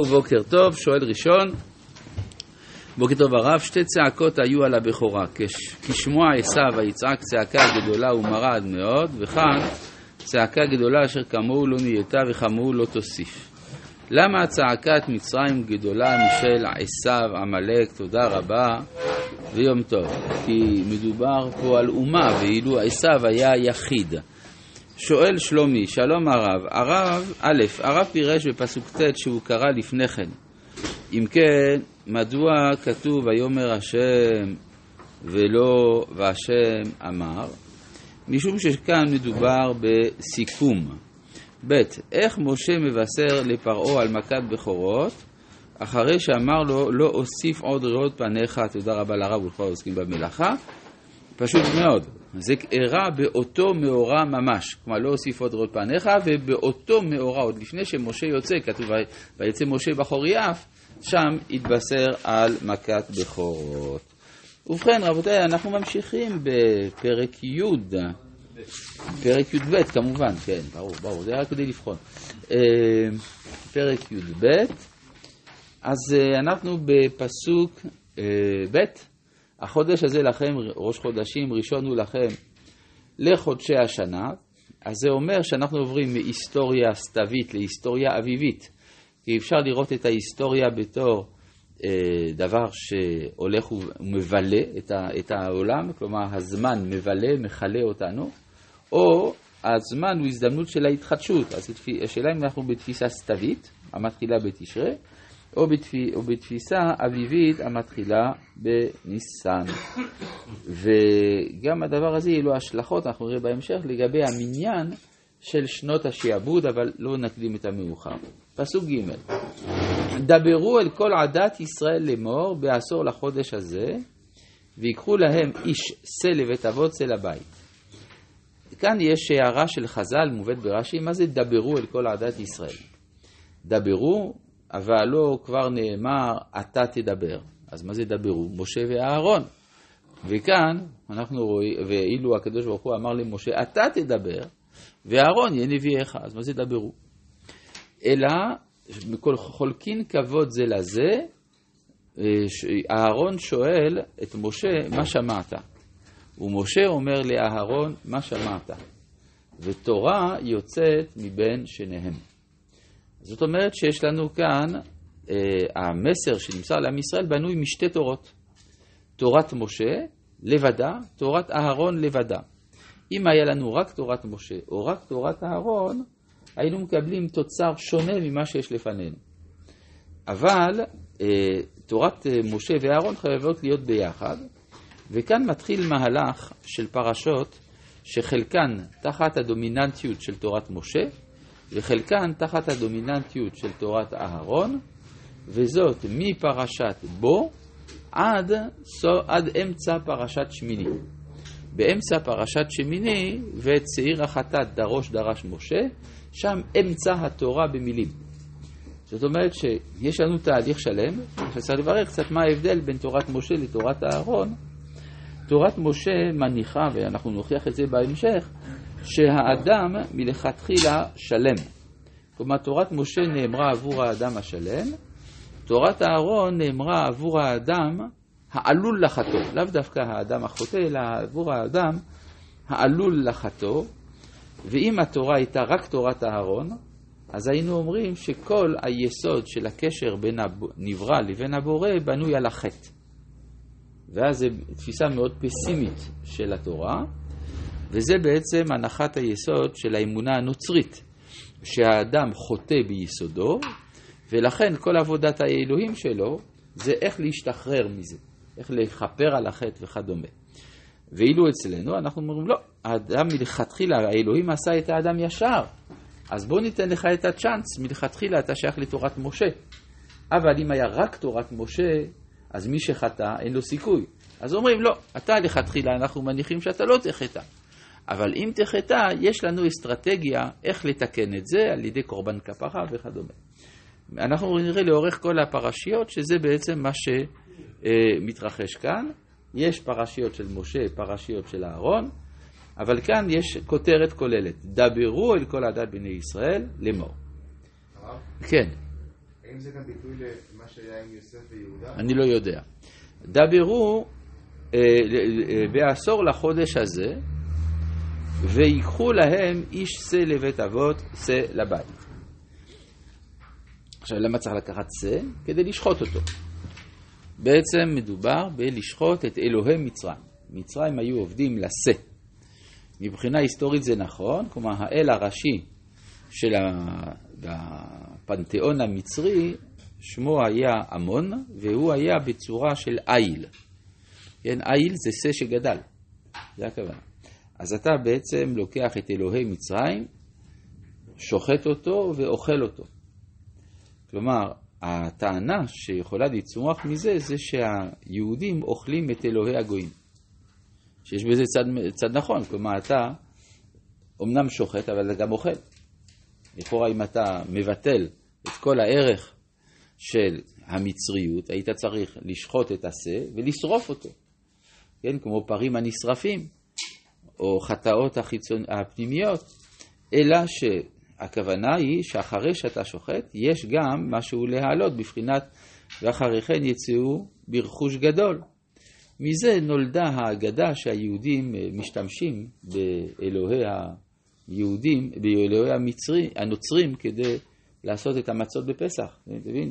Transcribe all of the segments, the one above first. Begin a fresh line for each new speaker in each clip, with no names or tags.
בוקר טוב, שואל ראשון, בוקר טוב הרב, שתי צעקות היו על הבכורה, כשמוע עשיו ויצעק צעקה גדולה ומרה עד מאוד, וכאן צעקה גדולה אשר כמוהו לא נהייתה וכמוהו לא תוסיף. למה צעקת מצרים גדולה משל עשיו עמלק, תודה רבה ויום טוב? כי מדובר פה על אומה, ואילו עשיו היה יחיד. שואל שלומי, שלום הרב, הרב, א', הרב פירש בפסוק ט' שהוא קרא לפני כן. אם כן, מדוע כתוב ויאמר השם ולא והשם אמר? משום שכאן מדובר בסיכום. ב', איך משה מבשר לפרעה על מכת בכורות, אחרי שאמר לו לא אוסיף עוד ראות פניך, תודה רבה לרב ולכל העוסקים במלאכה, פשוט מאוד. זה אירע באותו מאורע ממש. כלומר, לא הוסיף עוד ראות פניך, ובאותו מאורע, עוד לפני שמשה יוצא, כתוב, ויצא משה בחור יף, שם התבשר על מכת בכורות. ובכן, רבותיי, אנחנו ממשיכים בפרק י', פרק י"ב כמובן, כן, ברור, ברור, זה רק כדי לבחון. אה, פרק י"ב, אז אה, אנחנו בפסוק אה, ב', החודש הזה לכם, ראש חודשים, ראשון הוא לכם לחודשי השנה, אז זה אומר שאנחנו עוברים מהיסטוריה סתווית להיסטוריה אביבית. כי אפשר לראות את ההיסטוריה בתור אה, דבר שהולך ומבלה את, ה, את העולם, כלומר הזמן מבלה, מכלה אותנו, או הזמן הוא הזדמנות של ההתחדשות. אז השאלה אם אנחנו בתפיסה סתווית, המתחילה בתשרי, או, בתפי, או בתפיסה אביבית המתחילה בניסן. וגם הדבר הזה יהיו לו השלכות, אנחנו נראה בהמשך, לגבי המניין של שנות השעבוד, אבל לא נקדים את המאוחר. פסוק ג' דברו אל כל עדת ישראל לאמור בעשור לחודש הזה, ויקחו להם איש שא לבית אבות שא לבית. כאן יש הערה של חז"ל מובאת ברש"י, מה זה דברו אל כל עדת ישראל? דברו אבל לא כבר נאמר, אתה תדבר. אז מה זה דברו? משה ואהרון. וכאן אנחנו רואים, ואילו הקדוש ברוך הוא אמר למשה, אתה תדבר, ואהרון יהיה נביאיך. אז מה זה דברו? אלא, חולקין כבוד זה לזה, אהרון שואל את משה, מה שמעת? ומשה אומר לאהרון, מה שמעת? ותורה יוצאת מבין שניהם. זאת אומרת שיש לנו כאן, אה, המסר שנמסר לעם ישראל בנוי משתי תורות. תורת משה לבדה, תורת אהרון לבדה. אם היה לנו רק תורת משה או רק תורת אהרון, היינו מקבלים תוצר שונה ממה שיש לפנינו. אבל אה, תורת אה, משה ואהרון חייבות להיות ביחד, וכאן מתחיל מהלך של פרשות שחלקן תחת הדומיננטיות של תורת משה, וחלקן תחת הדומיננטיות של תורת אהרון, וזאת מפרשת בו עד, עד אמצע פרשת שמיני. באמצע פרשת שמיני, ואת שעיר החטאת דרוש דרש משה, שם אמצע התורה במילים. זאת אומרת שיש לנו תהליך שלם, שצריך לברר קצת מה ההבדל בין תורת משה לתורת אהרון. תורת משה מניחה, ואנחנו נוכיח את זה בהמשך, שהאדם מלכתחילה שלם. כלומר, תורת משה נאמרה עבור האדם השלם, תורת אהרון נאמרה עבור האדם העלול לחטוא, לאו דווקא האדם החוטא, אלא עבור האדם העלול לחטוא, ואם התורה הייתה רק תורת אהרון, אז היינו אומרים שכל היסוד של הקשר בין הנברא לבין הבורא בנוי על החטא. ואז זו תפיסה מאוד פסימית של התורה, וזה בעצם הנחת היסוד של האמונה הנוצרית, שהאדם חוטא ביסודו, ולכן כל עבודת האלוהים שלו זה איך להשתחרר מזה, איך לכפר על החטא וכדומה. ואילו אצלנו אנחנו אומרים לא, האדם מלכתחילה, האלוהים עשה את האדם ישר, אז בוא ניתן לך את הצ'אנס, מלכתחילה אתה שייך לתורת משה. אבל אם היה רק תורת משה, אז מי שחטא אין לו סיכוי. אז אומרים לא, אתה לכתחילה אנחנו מניחים שאתה לא תחטא. אבל אם תחטא, יש לנו אסטרטגיה איך לתקן את זה על ידי קורבן כפרה וכדומה. אנחנו נראה לאורך כל הפרשיות שזה בעצם מה שמתרחש כאן. יש פרשיות של משה, פרשיות של אהרון, אבל כאן יש כותרת כוללת, דברו אל כל עדת בני ישראל לאמור. כן.
האם זה גם ביטוי למה שהיה עם יוסף ויהודה?
אני לא יודע. דברו אה, אה, בעשור לחודש הזה, ויקחו להם איש שא לבית אבות, שא לבית. עכשיו, למה צריך לקחת שא? כדי לשחוט אותו. בעצם מדובר בלשחוט את אלוהי מצרים. מצרים היו עובדים לשא. מבחינה היסטורית זה נכון, כלומר האל הראשי של הפנתיאון המצרי, שמו היה עמון, והוא היה בצורה של איל. כן, איל זה שא שגדל, זה הכוונה. אז אתה בעצם לוקח את אלוהי מצרים, שוחט אותו ואוכל אותו. כלומר, הטענה שיכולה לצמוח מזה, זה שהיהודים אוכלים את אלוהי הגויים. שיש בזה צד, צד נכון, כלומר אתה אומנם שוחט, אבל אתה גם אוכל. לכאורה אם אתה מבטל את כל הערך של המצריות, היית צריך לשחוט את השה ולשרוף אותו, כן, כמו פרים הנשרפים, או חטאות החיצון... הפנימיות, אלא שהכוונה היא שאחרי שאתה שוחט, יש גם משהו להעלות בבחינת ואחרי כן יצאו ברכוש גדול. מזה נולדה האגדה שהיהודים משתמשים באלוהי היהודים, באלוהי המצרי, הנוצרים, כדי לעשות את המצות בפסח.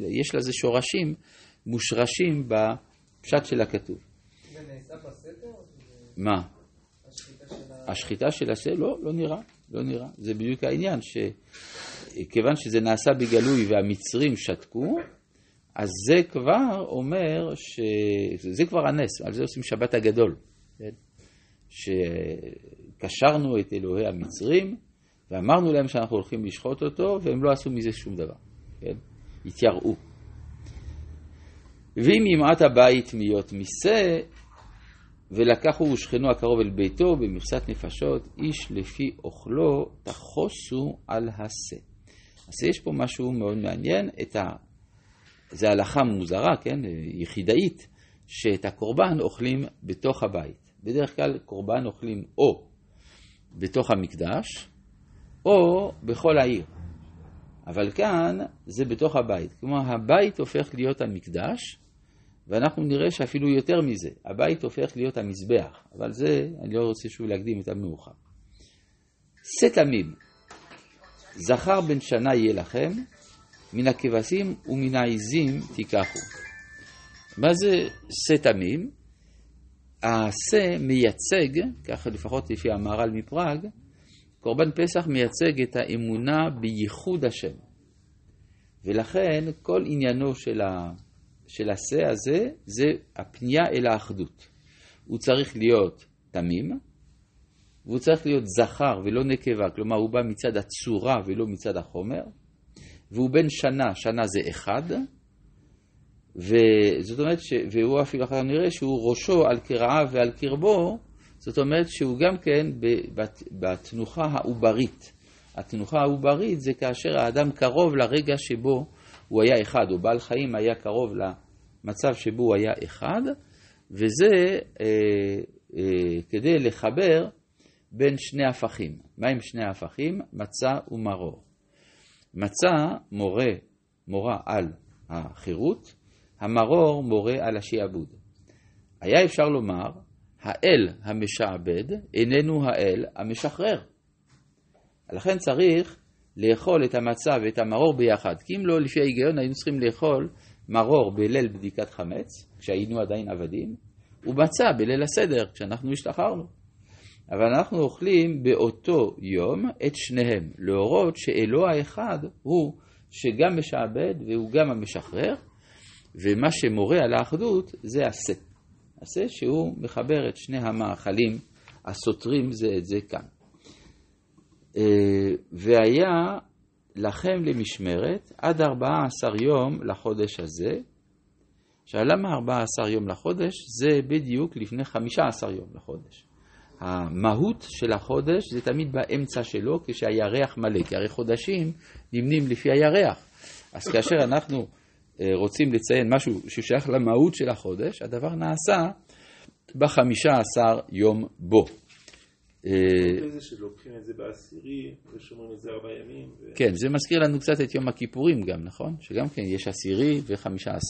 יש לזה שורשים מושרשים בפשט של הכתוב.
זה נעשה בסתר?
מה?
השחיטה של
השה? לא, לא נראה, לא נראה. זה בדיוק העניין, שכיוון שזה נעשה בגלוי והמצרים שתקו, אז זה כבר אומר, ש... זה כבר הנס, על זה עושים שבת הגדול. כן? שקשרנו את אלוהי המצרים ואמרנו להם שאנחנו הולכים לשחוט אותו, והם לא עשו מזה שום דבר, כן? התייראו. ואם ימעט הבית מיות משה, ולקחו ושכנו הקרוב אל ביתו במכסת נפשות, איש לפי אוכלו תחוסו על השה. אז יש פה משהו מאוד מעניין, את ה... זה הלכה מוזרה, כן, יחידאית, שאת הקורבן אוכלים בתוך הבית. בדרך כלל קורבן אוכלים או בתוך המקדש, או בכל העיר. אבל כאן זה בתוך הבית. כלומר, הבית הופך להיות המקדש, ואנחנו נראה שאפילו יותר מזה, הבית הופך להיות המזבח. אבל זה, אני לא רוצה שוב להקדים את המאוחר. שא תמים, זכר בן שנה יהיה לכם, מן הכבשים ומן העיזים תיקחו. מה זה שא תמים? השה מייצג, ככה לפחות לפי המהר"ל מפראג, קורבן פסח מייצג את האמונה בייחוד השם. ולכן כל עניינו של, ה, של השה הזה זה הפנייה אל האחדות. הוא צריך להיות תמים, והוא צריך להיות זכר ולא נקבה, כלומר הוא בא מצד הצורה ולא מצד החומר, והוא בן שנה, שנה זה אחד, וזאת אומרת, ש... והוא אפילו אחר נראה שהוא ראשו על קרעיו ועל קרבו, זאת אומרת שהוא גם כן בתנוחה העוברית. התנוחה העוברית זה כאשר האדם קרוב לרגע שבו הוא היה אחד, או בעל חיים היה קרוב למצב שבו הוא היה אחד, וזה אה, אה, כדי לחבר בין שני הפכים. מהם שני הפכים? מצה ומרור. מצה מורה, מורה על החירות, המרור מורה על השעבוד. היה אפשר לומר, האל המשעבד איננו האל המשחרר. לכן צריך לאכול את המצה ואת המרור ביחד, כי אם לא, לפי ההיגיון היינו צריכים לאכול מרור בליל בדיקת חמץ, כשהיינו עדיין עבדים, ומצה בליל הסדר, כשאנחנו השתחררנו. אבל אנחנו אוכלים באותו יום את שניהם, להורות שאלוה האחד הוא שגם משעבד והוא גם המשחרר, ומה שמורה על האחדות זה השה. השה שהוא מחבר את שני המאכלים הסותרים זה את זה כאן. והיה לכם למשמרת עד ארבעה עשר יום לחודש הזה. עכשיו, למה ארבעה עשר יום לחודש? זה בדיוק לפני חמישה עשר יום לחודש. המהות של החודש זה תמיד באמצע שלו כשהירח מלא, כי הרי חודשים נמנים לפי הירח. אז כאשר אנחנו אה, רוצים לציין משהו ששייך למהות של החודש, הדבר נעשה בחמישה עשר יום בו. אה,
זה שלוקחים את זה בעשירי ושומרים את זה ארבעה ימים.
כן, זה מזכיר לנו קצת את יום הכיפורים גם, נכון? שגם כן יש עשירי וחמישה עשר.